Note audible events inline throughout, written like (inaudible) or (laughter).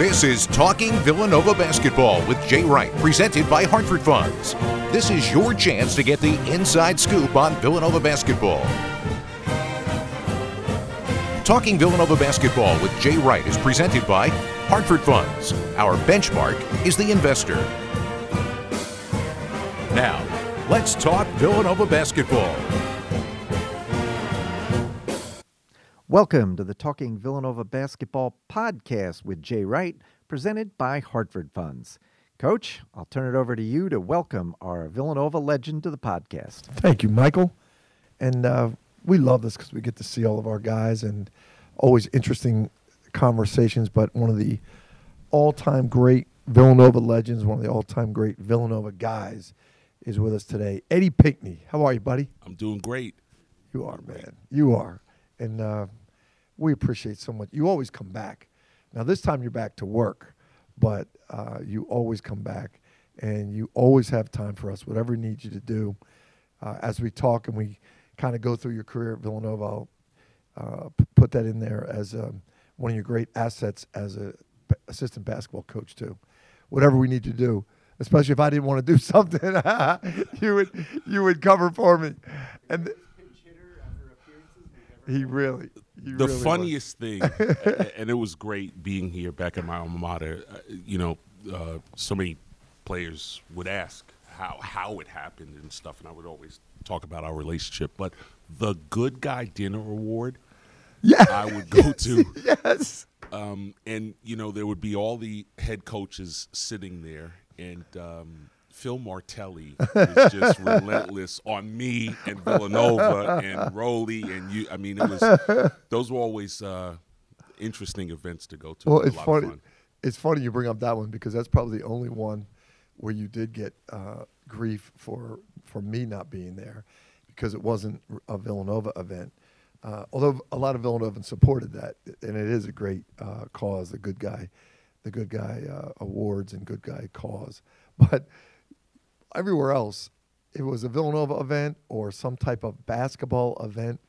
This is Talking Villanova Basketball with Jay Wright, presented by Hartford Funds. This is your chance to get the inside scoop on Villanova basketball. Talking Villanova Basketball with Jay Wright is presented by Hartford Funds. Our benchmark is the investor. Now, let's talk Villanova basketball. Welcome to the Talking Villanova Basketball podcast with Jay Wright, presented by Hartford Funds. Coach, I'll turn it over to you to welcome our Villanova legend to the podcast. Thank you, Michael. And uh, we love this because we get to see all of our guys and always interesting conversations. But one of the all time great Villanova legends, one of the all time great Villanova guys, is with us today. Eddie Pinckney. How are you, buddy? I'm doing great. You are, man. You are. And uh, we appreciate so much. You always come back. Now, this time you're back to work, but uh, you always come back and you always have time for us, whatever we need you to do. Uh, as we talk and we kind of go through your career at Villanova, I'll uh, p- put that in there as um, one of your great assets as a b- assistant basketball coach, too. Whatever we need to do, especially if I didn't want to do (laughs) something, (laughs) you would you would cover for me. And th- he really, he the really was. funniest thing, (laughs) and it was great being here back at my alma mater. Uh, you know, uh, so many players would ask how how it happened and stuff, and I would always talk about our relationship. But the good guy dinner award, Yeah. I would go (laughs) to. yes. um, and you know there would be all the head coaches sitting there, and um, Phil Martelli was just relentless on me and Villanova and Rollie and you. I mean, it was those were always uh, interesting events to go to. Well, it's a lot of funny. fun. It's funny you bring up that one because that's probably the only one where you did get uh, grief for for me not being there because it wasn't a Villanova event. Uh, although a lot of Villanova supported that, and it is a great uh, cause, the good guy, the good guy uh, awards and good guy cause. (laughs) But everywhere else, it was a Villanova event or some type of basketball event.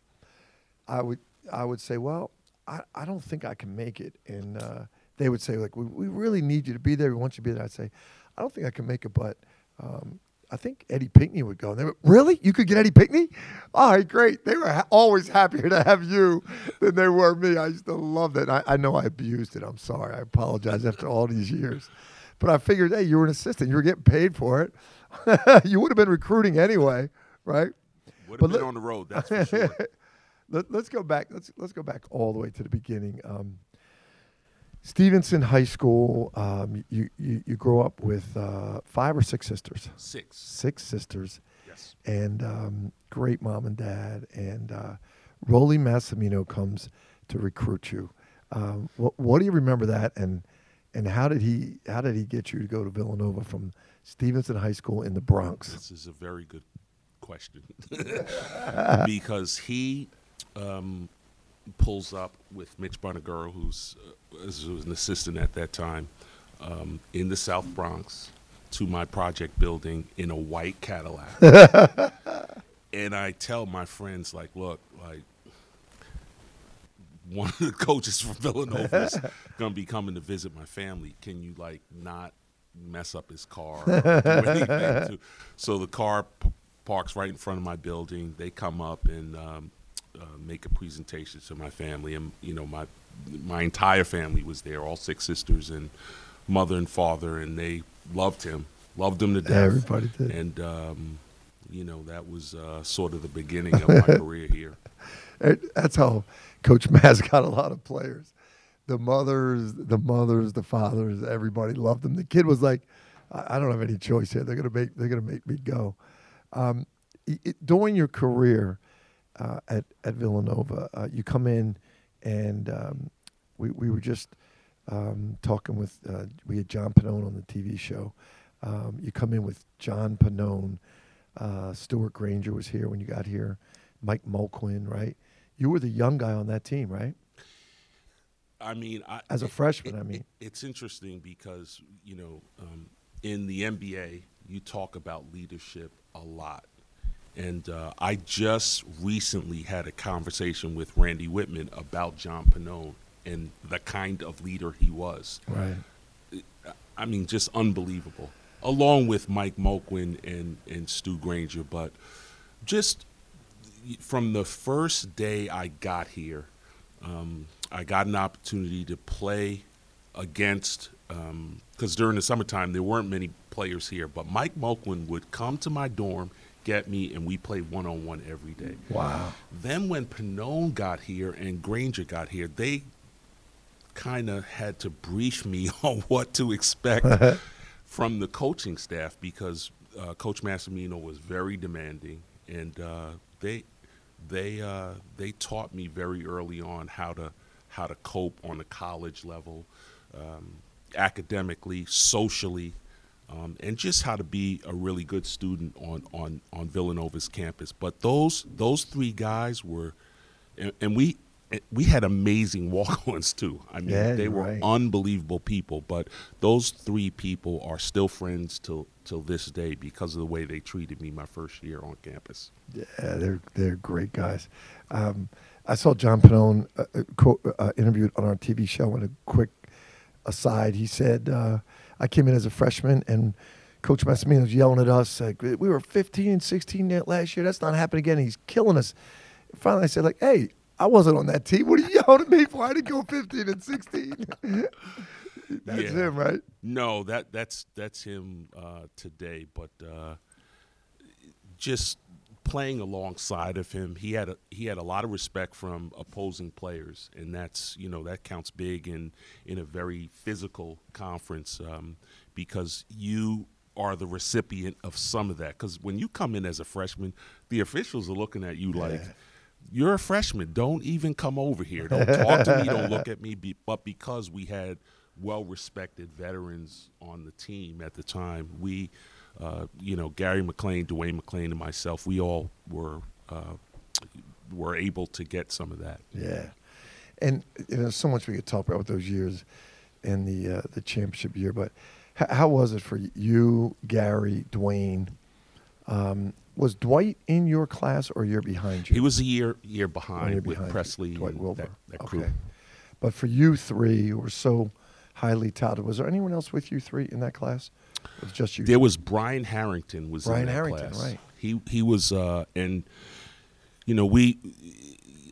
I would I would say, well, I, I don't think I can make it, and uh, they would say like, we, we really need you to be there. We want you to be there. I'd say, I don't think I can make it, but um, I think Eddie Pinckney would go. And they were, really? You could get Eddie Pinckney? All right, great. They were ha- always happier to have you than they were me. I used to love that. I, I know I abused it. I'm sorry. I apologize after all these years. But I figured, hey, you were an assistant. You were getting paid for it. (laughs) you would have been recruiting anyway, right? Would have been let- on the road, that's for sure. (laughs) Let, us go back. Let's let's go back all the way to the beginning. Um, Stevenson High School. Um, you, you you grow up with uh, five or six sisters. Six. Six sisters, Yes. and um, great mom and dad. And uh, Rollie Massimino comes to recruit you. Um, what, what do you remember that? And and how did he how did he get you to go to Villanova from Stevenson High School in the Bronx? This is a very good question (laughs) because he um, pulls up with Mitch Buonaguro, who's uh, was was an assistant at that time, um, in the South Bronx, to my project building in a white Cadillac, (laughs) and I tell my friends like, look, like. One of the coaches from Villanova is (laughs) gonna be coming to visit my family. Can you like not mess up his car or do (laughs) anything to (laughs) so the car p- parks right in front of my building they come up and um, uh, make a presentation to my family and you know my my entire family was there all six sisters and mother and father and they loved him loved him to death Everybody did. and um, you know that was uh, sort of the beginning of my (laughs) career here that's how Coach Maz got a lot of players. The mothers, the mothers, the fathers, everybody loved him. The kid was like, I, I don't have any choice here. They're gonna make they're gonna make me go. Um, it, during your career uh, at at Villanova, uh, you come in and um, we we were just um, talking with uh, we had John Pinone on the TV show. Um, you come in with John Pinone. Uh, Stewart Granger was here when you got here. Mike Mulquin, right? You were the young guy on that team, right? I mean, I, As a freshman, it- I mean. it- it's interesting because you know, um, in the NBA, you talk about leadership a lot, and uh, I just recently had a conversation with Randy Wittman about John Pinone and the kind of leader he was. Right. I mean, just unbelievable. Along with Mike Mulquin and, and Stu Granger, but just from the first day I got here, um, I got an opportunity to play against because um, during the summertime there weren't many players here, but Mike Mulquin would come to my dorm, get me, and we played one on one every day. Wow. Then when Pinone got here and Granger got here, they kind of had to brief me (laughs) on what to expect (laughs) from the coaching staff because uh, Coach Massimino was very demanding, and uh, they they uh, they taught me very early on how to how to cope on the college level, um, academically, socially, um, and just how to be a really good student on on on Villanova's campus. But those those three guys were, and, and we we had amazing (laughs) walk-ons too. I mean, Yeah, they were right. unbelievable people. But those three people are still friends till till this day because of the way they treated me my first year on campus. Yeah, they're they're great guys. Um, I saw John Pinone uh, uh, co- uh, interviewed on our TV show. And a quick aside, he said, uh, "I came in as a freshman, and Coach Massimino was yelling at us like we were 15 and 16 last year. That's not happening again. He's killing us." Finally, I said, "Like, hey." I wasn't on that team. What are you (laughs) yelling at me for? I didn't go 15 and 16. (laughs) That's Yeah. him, right? No, that that's that's him uh, today. But uh, just playing alongside of him, he had a, he had a lot of respect from opposing players, and that's you know that counts big in in a very physical conference um, because you are the recipient of some of that. Because when you come in as a freshman, the officials are looking at you like. You're a freshman. Don't even come over here. Don't talk to me. Don't look at me. But because we had well respected veterans on the team at the time. We, uh, you know, Gary McLain, Dwayne McClain, and myself, we all were uh, were able to get some of that. Yeah, and you know, so much we could talk about with those years and the uh, the championship year. But h- how was it for you, Gary, Dwayne? Um, was Dwight in your class or you're behind you? He was a year year behind year with behind Pressley Dwight and Wilbur. that, that crew. Okay. But for you three who were so highly touted, was there anyone else with you three in that class? Was just you. There was Brian Harrington was Brian in that Harrington, class. right. He he was uh, and you know we.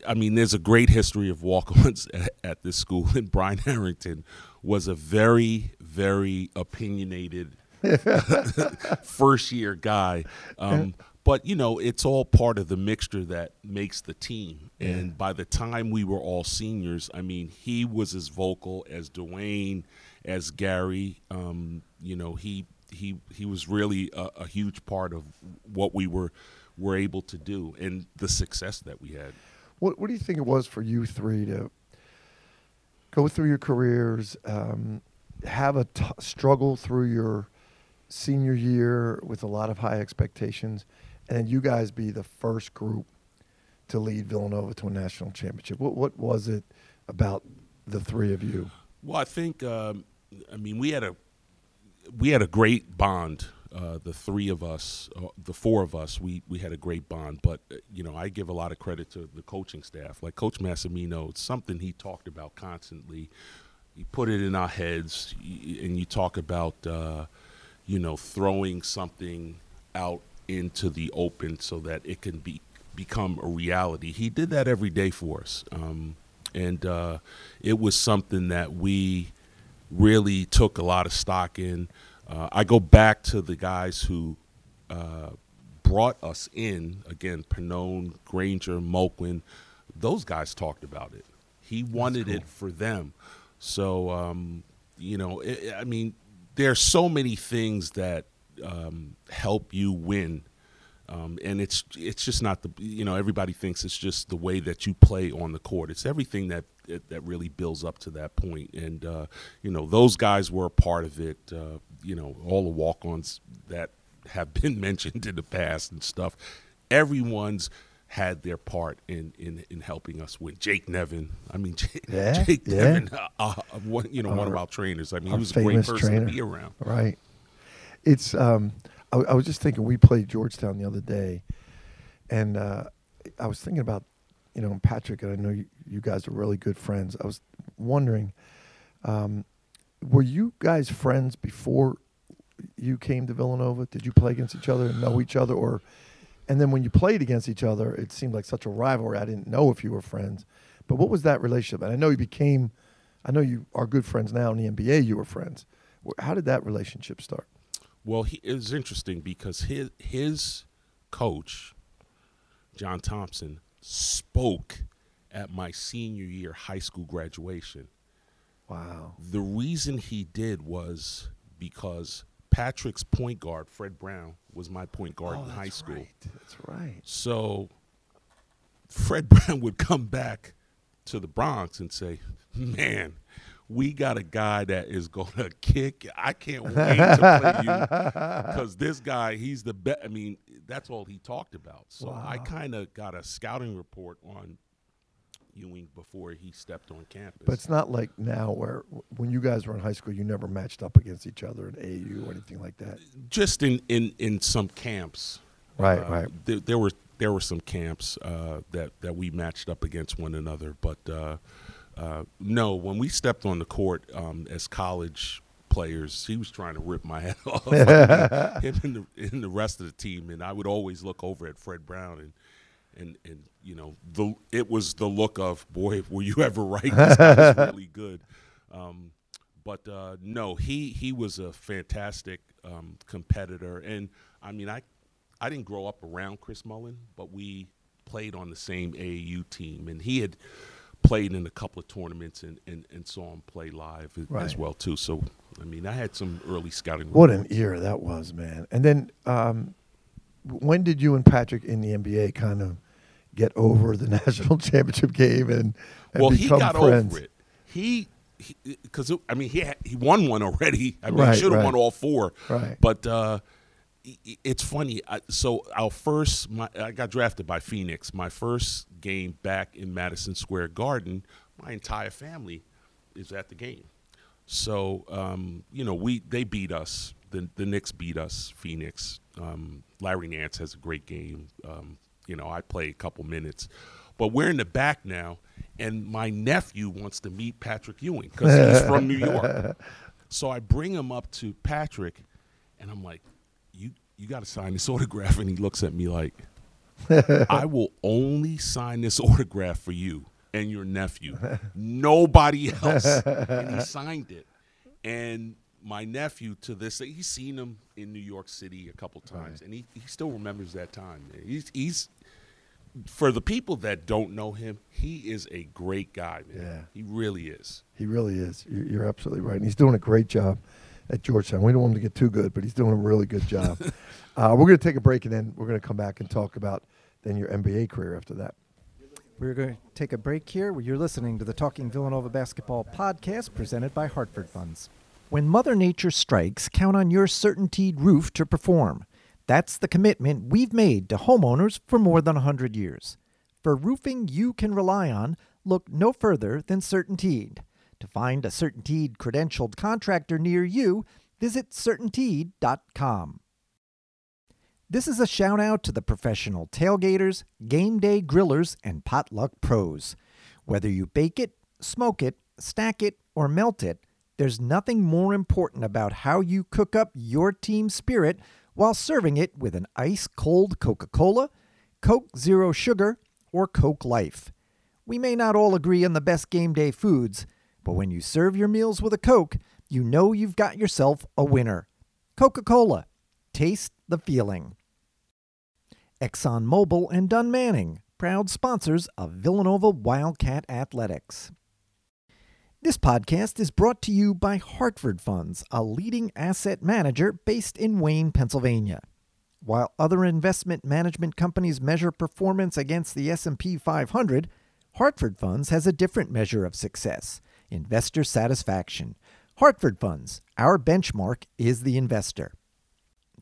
I mean, there's a great history of walk-ons (laughs) at, at this school, and Brian Harrington was a very, very opinionated (laughs) first-year guy. Um, but you know, it's all part of the mixture that makes the team. And by the time we were all seniors, I mean, he was as vocal as Dwayne, as Gary. Um, you know, he he he was really a, a huge part of what we were were able to do and the success that we had. What What do you think it was for you three to go through your careers, um, have a t- struggle through your senior year with a lot of high expectations, and you guys be the first group to lead Villanova to a national championship? What What was it about the three of you? Well, I think um, I mean we had a we had a great bond. Uh, the three of us, uh, the four of us, we we had a great bond. But uh, you know, I give a lot of credit to the coaching staff. Like Coach Massimino, it's something he talked about constantly. He put it in our heads, and you talk about uh, you know throwing something out into the open so that it can be become a reality. He did that every day for us, um, and uh, it was something that we really took a lot of stock in. Uh, I go back to the guys who uh, brought us in again, Pinone, Granger, Mulquin. Those guys talked about it. He wanted it for them. So um, you know, i I mean, there are so many things that um, help you win. Um, and it's it's just not the you know everybody thinks it's just the way that you play on the court. It's everything that that, really builds up to that point. And uh, you know those guys were a part of it. Uh, you know all the walk-ons that have been (laughs) mentioned in the past and stuff. Everyone's had their part in in, in helping us win. Jake Nevin, I mean (laughs) Jake, Yeah, Jake yeah. Nevin, uh, uh, one, you know one of Our- our trainers. I mean he was a great person trainer. to be around. Right. It's. Um, I, I was just thinking. We played Georgetown the other day, and uh, I was thinking about you know, Patrick, and I know you, you guys are really good friends. I was wondering, um, were you guys friends before you came to Villanova? Did you play against each other and know each other, or? And then when you played against each other, it seemed like such a rivalry. I didn't know if you were friends, but what was that relationship? And I know you became, I know you are good friends now in the NBA. You were friends. How did that relationship start? Well, he, it was interesting because his his coach, John Thompson, spoke at my senior year high school graduation. Wow. The reason he did was because Patrick's point guard, Fred Brown, was my point guard Oh, in high school. right. That's right. So Fred (laughs) Brown would come back to the Bronx and say, "Man, we got a guy that is going (laughs) to kick. I can't wait to play you (laughs) because this guy, he's the best. I mean, that's all he talked about. So I kind of got a scouting report on Ewing before he stepped on campus. But it's not like now where when you guys were in high school, you never matched up against each other in AU or anything like that. just in in in some camps. Right, uh, right. There, there were there were some camps uh, that that we matched up against one another, but uh, uh, no, when we stepped on the court um, as college players, he was trying to rip my (laughs) head off. Him and the, and the rest of the team, and I would always look over at Fred Brown and. And, and you know the it was the look of boy (laughs) were you ever right this guy's (laughs) really good um, but uh, no, he he was a fantastic um, competitor, and I mean, I I didn't grow up around Chris Mullin, but we played on the same AAU team, and he had played in a couple of tournaments and, and, and saw him play live Right. as well too. So I mean, I had some early scouting. What an era that was, man. And then um, when did you and Patrick in the NBA kind of get over the (laughs) national championship game and, and well, he become got friends? over it. He because I mean he had, he won one already. (laughs) I mean, Right, he should have right. won all four. Right. But uh, it's funny. I, so our first, my, I got drafted by Phoenix. My first game back in Madison Square Garden, my entire family is at the game. So um, you know, we they beat us. The the Knicks beat us. Phoenix. Um, Larry Nance has a great game. Um, you know, I play a couple minutes, but we're in the back now, and my nephew wants to meet Patrick Ewing because he's from New York. (laughs) So I bring him up to Patrick, and I'm like, "You you got to sign this (laughs) autograph." And he looks at me like, (laughs) "I will only sign this autograph for you and your nephew, nobody else." and he signed it, and my nephew to this day, he's seen him in New York City a couple times, and he, he still remembers that time. He's he's for the people that don't know him, he is a great guy, man. Yeah. He really is. He really is. You're, you're absolutely right. And he's doing a great job at Georgetown. We don't want him to get too good, but he's doing a really good job. (laughs) uh, we're going to take a break and then we're going to come back and talk about then your NBA career after that. We're going to take a break here. You're listening to the Talking Villanova Basketball podcast presented by Hartford Funds. When Mother Nature strikes, count on your CertainTeed roof to perform. That's the commitment we've made to homeowners for more than 100 years. For roofing you can rely on, look no further than CertainTeed. To find a CertainTeed credentialed contractor near you, visit CertainTeed.com. This is a shout out to the professional tailgaters, game day grillers, and potluck pros. Whether you bake it, smoke it, stack it, or melt it, there's nothing more important about how you cook up your team spirit while serving it with an ice cold Coca Cola, Coke Zero Sugar, or Coke Life. We may not all agree on the best game day foods, but when you serve your meals with a Coke, you know you've got yourself a winner. Coca Cola. Taste the feeling. ExxonMobil and Dunn Manning, proud sponsors of Villanova Wildcat Athletics. This podcast is brought to you by Hartford Funds, a leading asset manager based in Wayne, Pennsylvania. While other investment management companies measure performance against the S&P 500, Hartford Funds has a different measure of success: investor satisfaction. Hartford Funds, our benchmark is the investor.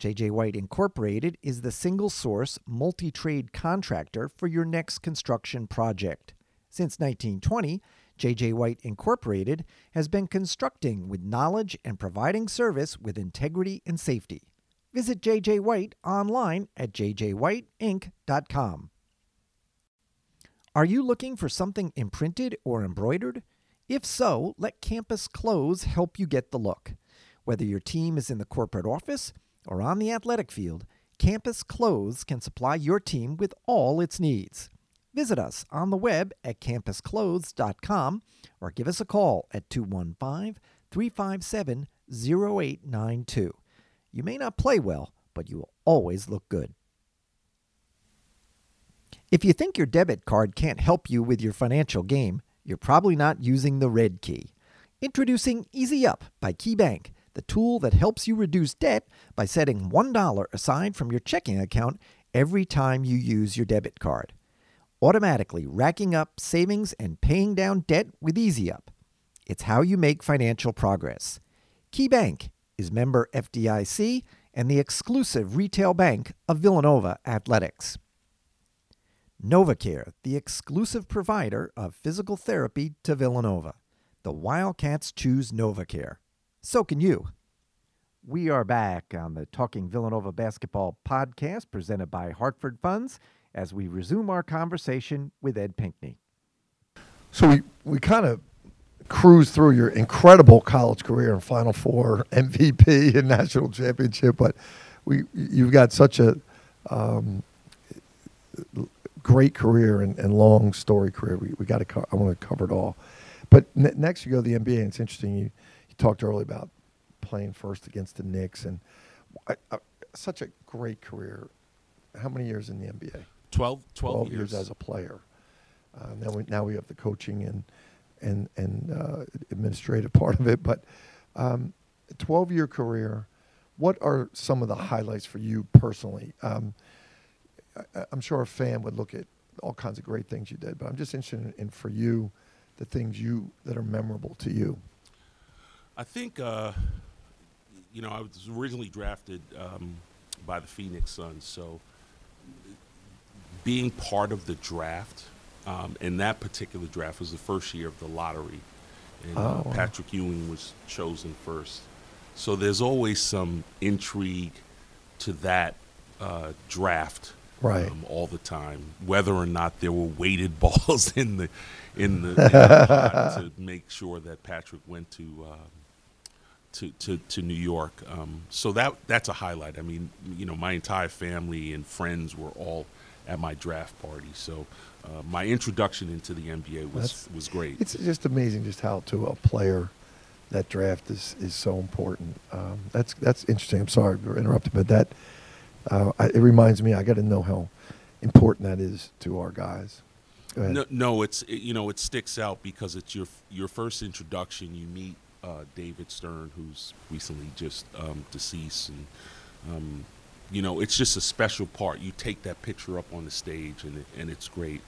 JJ White Incorporated is the single source multi trade contractor for your next construction project. Since 1920, JJ White Incorporated has been constructing with knowledge and providing service with integrity and safety. Visit JJ White online at jjwhiteinc.com. Are you looking for something imprinted or embroidered? If so, let Campus Clothes help you get the look. Whether your team is in the corporate office or on the athletic field, Campus Clothes can supply your team with all its needs. Visit us on the web at campusclothes.com or give us a call at 215 357 0892. You may not play well, but you will always look good. If you think your debit card can't help you with your financial game, you're probably not using the red key. Introducing Easy Up by KeyBank, the tool that helps you reduce debt by setting $1 aside from your checking account every time you use your debit card. Automatically racking up savings and paying down debt with EasyUp. It's how you make financial progress. KeyBank is member FDIC and the exclusive retail bank of Villanova Athletics. NovaCare, the exclusive provider of physical therapy to Villanova. The Wildcats choose NovaCare. So can you. We are back on the Talking Villanova Basketball podcast presented by Hartford Funds as we resume our conversation with Ed Pinckney. So we, we kind of cruise through your incredible college career and Final Four, MVP, and national championship, but we you've got such a um, great career and, and long story career. We, we got to co- I want to cover it all. But ne- next you go to the NBA, and it's interesting. You, you talked earlier about playing first against the Knicks, and I, I, such a great career. How many years in the NBA? 12, 12, years. as a player. Uh, now we now we have the coaching and and and uh, administrative (laughs) part of it, but um, 12 year career. What are some of the highlights for you personally? Um, I, I'm sure a fan would look at all kinds of great things you did, but I'm just interested in, in for you, the things you that are memorable to you. I think, uh, you know, I was originally drafted um, by the Phoenix Suns, so being part of the draft, um, and that particular draft was the first year of the lottery, and uh, Oh, wow. Patrick Ewing was chosen first. So there's always some intrigue to that uh, draft, Right. Um, all the time, whether or not there were weighted (laughs) balls in the in the, in the (laughs) to make sure that Patrick went to. Um, to, to, to New York. Um, so that that's a highlight. I mean, you know, my entire family and friends were all at my draft party. So uh, my introduction into the NBA was That's- was great. It's just amazing just how to a player that draft is, is so important. Um, that's that's interesting. I'm sorry for interrupting, but that uh, I, it reminds me. I got to know how important that is to our guys. No, no, it's it, you know it sticks out because it's your your first introduction. You meet uh, David Stern, who's recently just um, deceased, and um, you know it's just a special part. You take that picture up on the stage, and it, and it's great.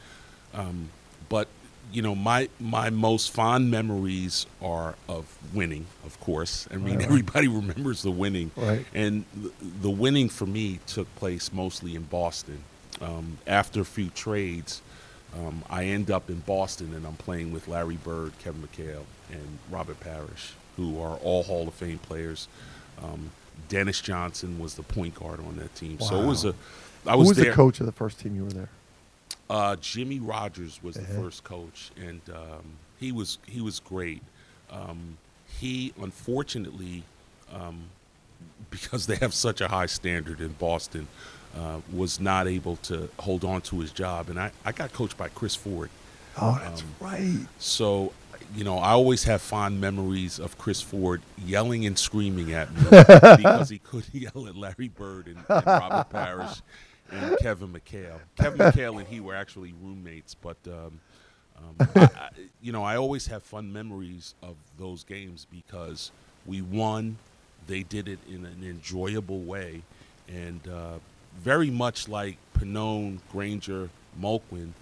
Um, but you know my my most fond memories are of winning, of course. I mean Right, right. everybody (laughs) remembers the winning, Right. and the, the winning for me took place mostly in Boston. Um, after a few trades, um, I end up in Boston and I'm playing with Larry Bird, Kevin McHale, and Robert Parish, who are all Hall of Fame players. Um, Dennis Johnson was the point guard on that team, so it was Wow. a. I Who was, was the coach of the first team you were there? Uh, Jimmy Rodgers was the Uh-huh. first coach, and um, he was he was great. Um, he unfortunately, um, (laughs) because they have such a high standard in Boston, uh, was not able to hold on to his job, and I, I got coached by Chris Ford. Oh, that's Um, right. So, you know, I always have fond memories of Chris Ford yelling and screaming at me (laughs) because he couldn't (laughs) yell at Larry Bird and, and Robert Parish and Kevin McHale. Kevin McHale and he were actually roommates, but um, um, I, I, you know, I always have fun memories of those games because we won. They did it in an enjoyable way, and uh, very much like Pinone, Granger, Mulquin,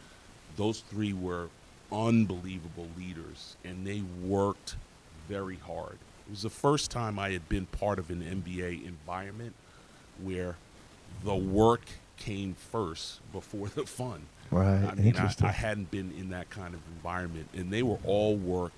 those three were unbelievable leaders, and they worked very hard. It was the first time I had been part of an NBA environment where the work came first before (laughs) the fun. Right. I mean, I. I hadn't been in that kind of environment, and they were all work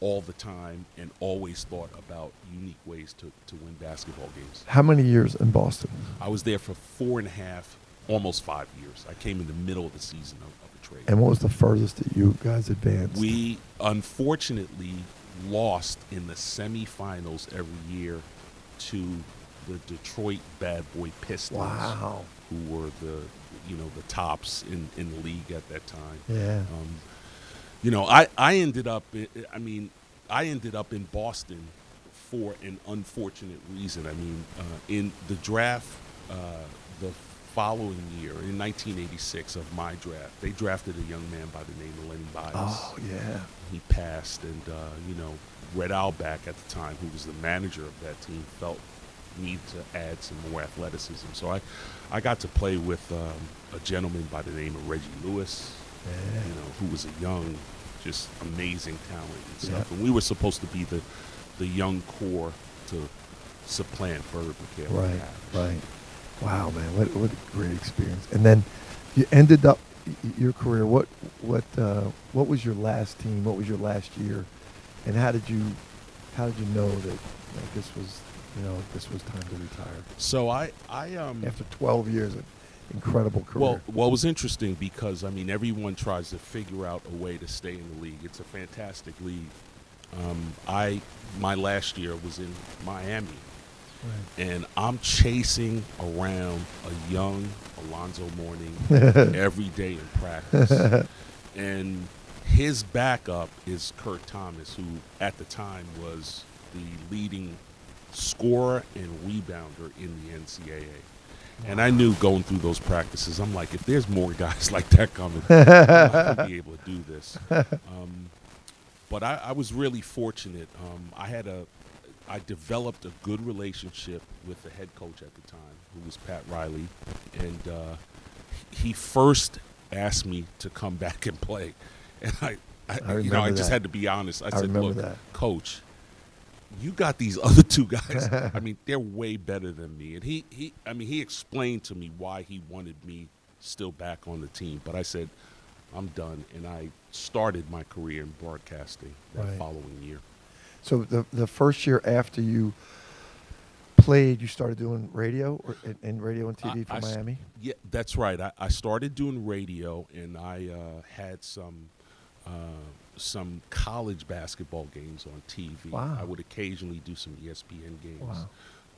all the time and always thought about unique ways to, to win basketball games. How many years in Boston? I was there for four and a half, almost five years. I came in the middle of the season of, of trade. And what was the furthest that you guys advanced? We unfortunately lost in the semifinals every year to the Detroit Bad Boy Pistons, Wow. who were the you know the tops in, in the league at that time. Yeah. Um, you know, I, I ended up, i- I mean, I ended up in Boston for an unfortunate reason. I mean, uh, in the draft, uh, the following year, in 1986 of my draft, they drafted a young man by the name of Lenny Bias. Oh yeah. He passed, and, uh, you know, Red Auerbach at the time, who was the manager of that team, felt need to add some more athleticism. So I, I got to play with um, a gentleman by the name of Reggie Lewis Yeah. you know, who was a young, just amazing talent and stuff. Yeah. And we were supposed to be the, the young core to supplant Bird McHale. Right. Right. Wow, man, what what a great experience. And then you ended up your career. What what uh, what was your last team? What was your last year? And how did you how did you know that like, this was you know this was time to retire So I, I um, after 12 years incredible career? well, what was interesting because I mean, everyone tries to figure out a way to stay in the league. It's a fantastic league. Um, I, my last year was in Miami, Right. and I'm chasing around a young Alonzo Mourning (laughs) every day in practice. (laughs) and his backup is Kurt Thomas, who at the time was the leading scorer and rebounder in the NCAA. And I knew going through those practices, I'm like, if there's more (laughs) guys like that coming, I'm not going to be able to do this. Um, but I, I was really fortunate. Um, I had a, I developed a good relationship with the head coach at the time, who was Pat Riley, and uh, he first asked me to come (laughs) back and play, and I, I, I you know, I just that. had to be honest. I, I said, "Look, that. coach, you got these (laughs) other two guys. (laughs) I mean, they're way better than me." And he, he, I mean, he explained to me why he wanted me still back on the team, but I said, "I'm done," and I started my career in broadcasting that Right. following year. So the the first year after you played, you started doing radio or and, and radio and TV I- for I Miami. Yeah, that's right. I, I started doing radio, and I uh, had some uh, some college basketball games on TV. Wow. I would occasionally do some ESPN games, Wow.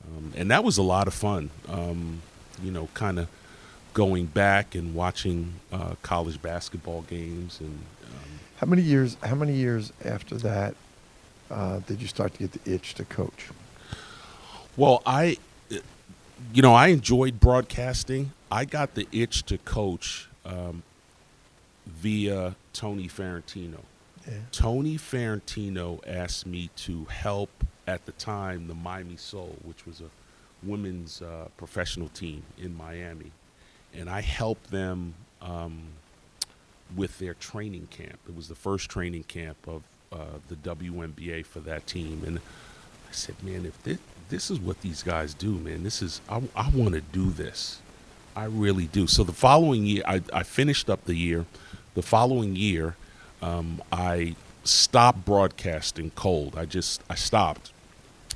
um, and that was a lot of fun. Um, you know, kind of going back and watching uh, college basketball games, and um, How many years? How many years after that uh, did you start to get the itch to coach? Well, I, you know, I enjoyed broadcasting. I got the itch to coach um, via Tony Fiorentino. Yeah. Tony Fiorentino asked me to help at the time the Miami Sol, which was a women's uh, professional team in Miami, and I helped them um, with their training camp. It was the first training camp of uh, the WNBA for that team, and I said, "Man, if this, this is what these guys do, man, this is I, I want to do this. I really do." So the following year, I, I finished up the year. The following year, um, I stopped broadcasting cold. I just I stopped,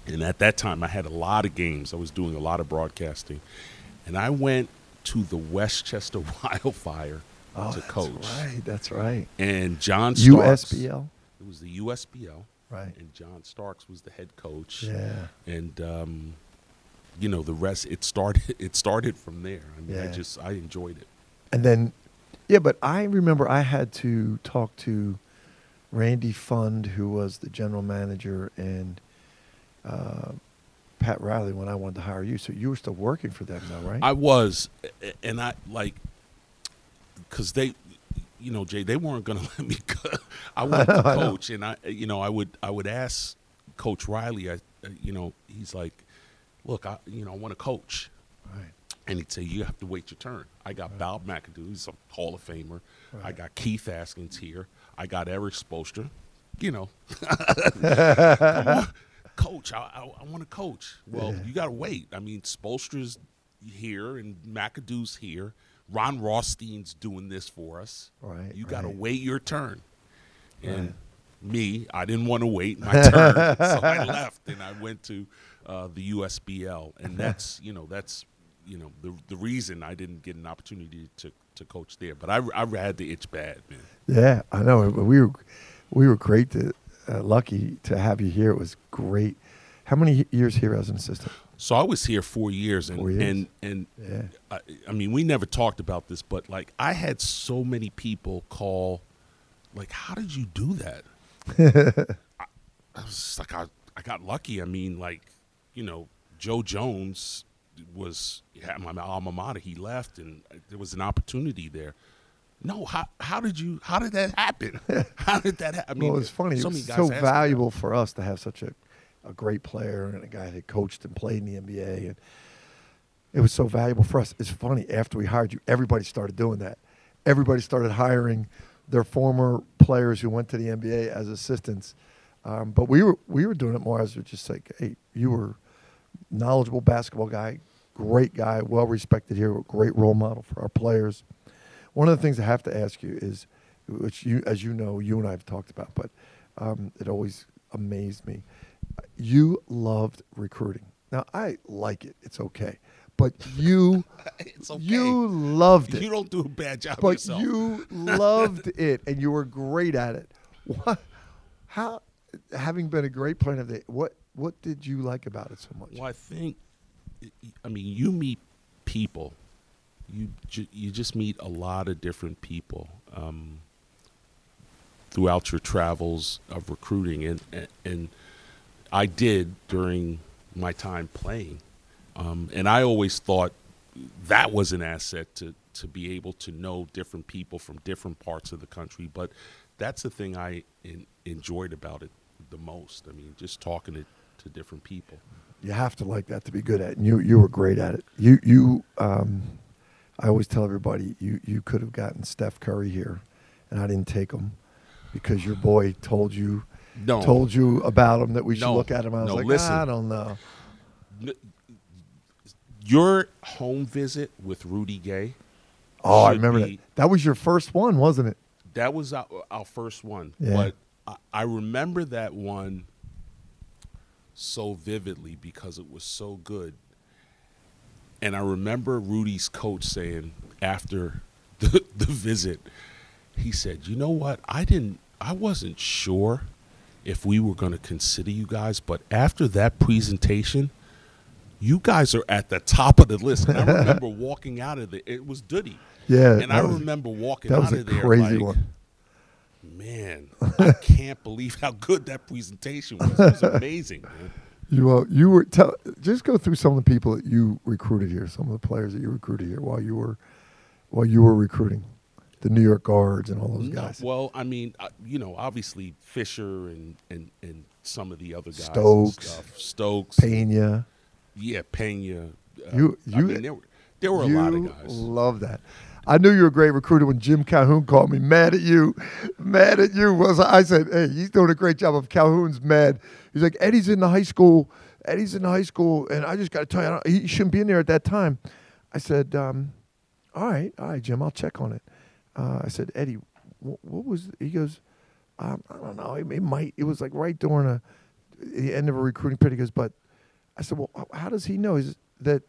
and at that time, I had a lot of games. I was doing a lot of broadcasting, and I went to the Westchester (laughs) Wildfire Oh, to that's coach. right. That's right. And John Starks, USBL. It was the USBL, Right. and John Starks was the head coach. Yeah. And um, you know the rest. It started. (laughs) It started from there. I mean, I just I enjoyed it. And then, yeah, but I remember I had to talk to Randy Pfund, who was the general manager, and uh, Pat Riley when I wanted to hire you. So you were still working for them, though, right? I was, and I like, because they, you know, Jay, they weren't going (laughs) to let me. Go. I wanted to (laughs) I know. coach, and I, you know, I would, I would ask Coach Riley. I, uh, you know, he's like, look, I, you know, I want to coach. And he'd say, you have to wait your turn. I got Bob McAdoo, he's a Hall of Famer. I got Keith Askins here. I got Eric Spoelstra. You know, on, (laughs) coach, I, I, I want to coach. Well, Yeah. you got to wait. I mean, Spoelstra's here and McAdoo's here. Ron Rothstein's doing this for us. Right, You got to right. wait your turn. And Right. me, I didn't want to wait my turn, (laughs) so I left and I went to uh, the USBL, and that's you know that's you know the the reason I didn't get an opportunity to to coach there. But I, I had the itch bad, man. Yeah, I know. We were we were great to uh, lucky to have you here. It was great. How many years here as an assistant? So I was here four years, and Four years. and and Yeah. I, I mean, we never talked about this, but like I had so many people call, like, "How did you do that?" (laughs) I, I was just like, I I got lucky. I mean, like, you know, Joe Jones was at my alma mater. He left, and there was an opportunity there. No, how how did you? How did that happen? (laughs) How did that happen? I mean, well, it's funny. So it was so ask me that. valuable for us to have such a, a great player and a guy that coached and played in the NBA, and it was so valuable for us. It's funny. After we hired you, everybody started doing that. Everybody started hiring their former players who went to the NBA as assistants. Um, but we were we were doing it more as just like, hey, you were knowledgeable basketball guy, great guy, well respected here, great role model for our players. One of the things I have to ask you is, which you, as you know, you and I have talked about, but um, it always amazed me. You loved recruiting. Now I like it; it's okay, but (laughs) you, It's okay. you loved it. You don't do a bad job but yourself. you (laughs) loved it, and you were great at it. What? How? Having been a great player of the, what? What did you like about it so much? Well, I think, I mean, you meet people. You ju- you just meet a lot of different people um, throughout your travels of recruiting, and and, and I did during my time playing, um, and I always thought that was an asset to to be able to know different people from different parts of the country. But that's the thing I in, enjoyed about it the most. I mean, just talking to, to different people. You have to like that to be good at it. And you you were great at it. You you um, I always tell everybody you you could have gotten Steph Curry here, and I didn't take him because your boy told you No. told you about him that we should No. look at him. I was No, like, listen. "Ah, I don't know. Your home visit with Rudy Gay, Oh, I remember be- that. That was your first one, wasn't it? that was our, our first one. Yeah. But I, I remember that one so vividly because it was so good. And I remember Rudy's coach saying after (laughs) the, the visit, he said, "You know what? I didn't. I wasn't sure if we were going to consider you guys, but after that presentation." You guys are at the top of the list. And I (laughs) remember walking out of there. It was Duddy. Yeah, And I was- remember walking That was a crazy like, one. Man, I (laughs) can't believe how good that presentation was. It was amazing. Man. You uh, you were tell just go through some of the people that you recruited here, some of the players that you recruited here while you were while you were recruiting, the New York Guards and all those No, guys. well, I mean, uh, you know, obviously Fisher and and and some of the other guys. Stokes. Stokes, Pena, yeah, Pena. Uh, You- I mean, there were there were a you lot of guys. love that. I knew you were a great recruiter when Jim Calhoun called me mad at you, mad at you. Was I said, hey, he's doing a great job. Of Calhoun's mad. He's like Eddie's in the high school. Eddie's in the high school, and I just got to tell you, he shouldn't be in there at that time. I said, um, all right, all right, Jim, I'll check on it. Uh, I said, Eddie, wh- what was? He goes, um, I don't know. It, it might. It was like right during a the end of a recruiting period. He goes, but I said, well, how does he know is that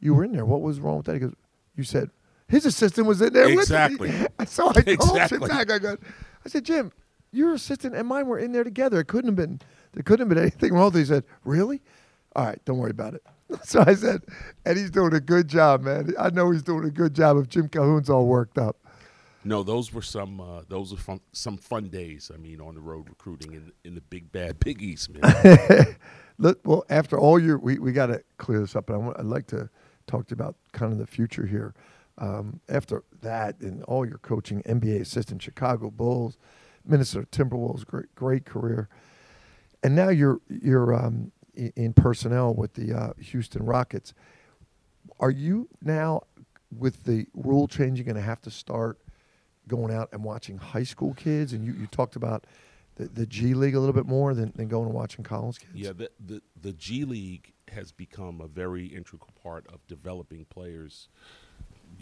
you were in there? What was wrong with that? He goes, you said his assistant was in there Exactly. with me. (laughs) So I told Exactly. Jim back. I go, I said, Jim, your assistant and mine were in there together. It couldn't have been. There couldn't have been anything wrong. with it." He said, really? All right, don't worry about it. (laughs) So I said, and he's doing a good job, man. I know he's doing a good job if Jim Calhoun's all worked up. No, those were some uh, those were fun, some fun days. I mean, on the road recruiting in in the big bad Big East, man. (laughs) Look, well, after all your, we, we got to clear this up, and I want, I'd like to talk to you about kind of the future here. Um, after that, and all your coaching, NBA assistant, Chicago Bulls, Minnesota Timberwolves, great great career, and now you're you're um, in personnel with the uh, Houston Rockets. Are you now, with the rule changing, going to have to start going out and watching high school kids? And you, you talked about the, the G League a little bit more than, than going and watching college kids. Yeah, the, the the G League has become a very integral part of developing players.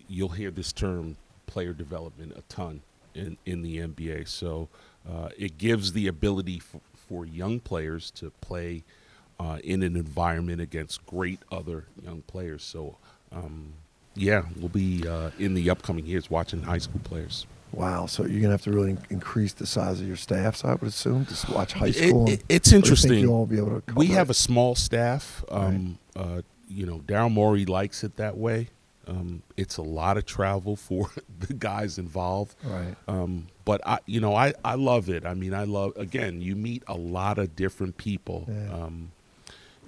You'll hear this term player development a ton in, in the NBA. So uh, it gives the ability for, for young players to play uh, in an environment against great other young players. So um, yeah, we'll be uh, in the upcoming years watching high school players. Wow. So you're gonna have to really increase the size of your staff. So I would assume to watch high school. it- and- it's you interesting. You'll all be able to. we have it? a small staff. Um, uh, you know, Daryl Morey likes it that way. Um, it's a lot of travel for (laughs) the guys involved. Right. Um, but I, you know, I, I love it. I mean, I love again. You meet a lot of different people, Yeah. um,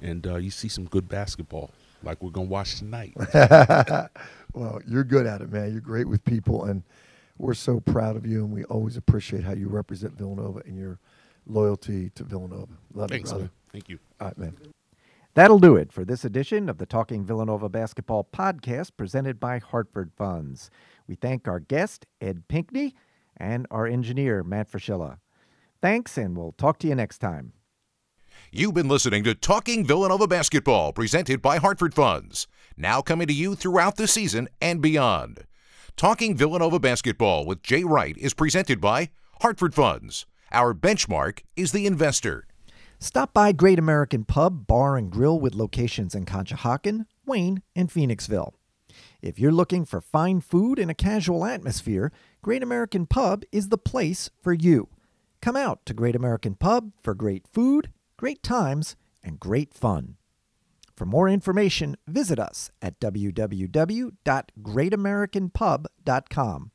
and uh, you see some good basketball, like we're gonna watch tonight. (laughs) Well, you're good at it, man. You're great with people, and we're so proud of you. And we always appreciate how you represent Villanova and your loyalty to Villanova. Love Thanks, you, brother. man. Thank you. All right, man. That'll do it for this edition of the Talking Villanova Basketball podcast presented by Hartford Funds. We thank our guest, Ed Pinkney, and our engineer, Matt Fraschilla. Thanks, and we'll talk to you next time. You've been listening to Talking Villanova Basketball, presented by Hartford Funds. Now coming to you throughout the season and beyond. Talking Villanova Basketball with Jay Wright is presented by Hartford Funds. Our benchmark is the investor. Stop by Great American Pub, Bar, and Grill with locations in Conshohocken, Wayne, and Phoenixville. If you're looking for fine food and a casual atmosphere, Great American Pub is the place for you. Come out to Great American Pub for great food, great times, and great fun. For more information, visit us at www.greatamericanpub.com.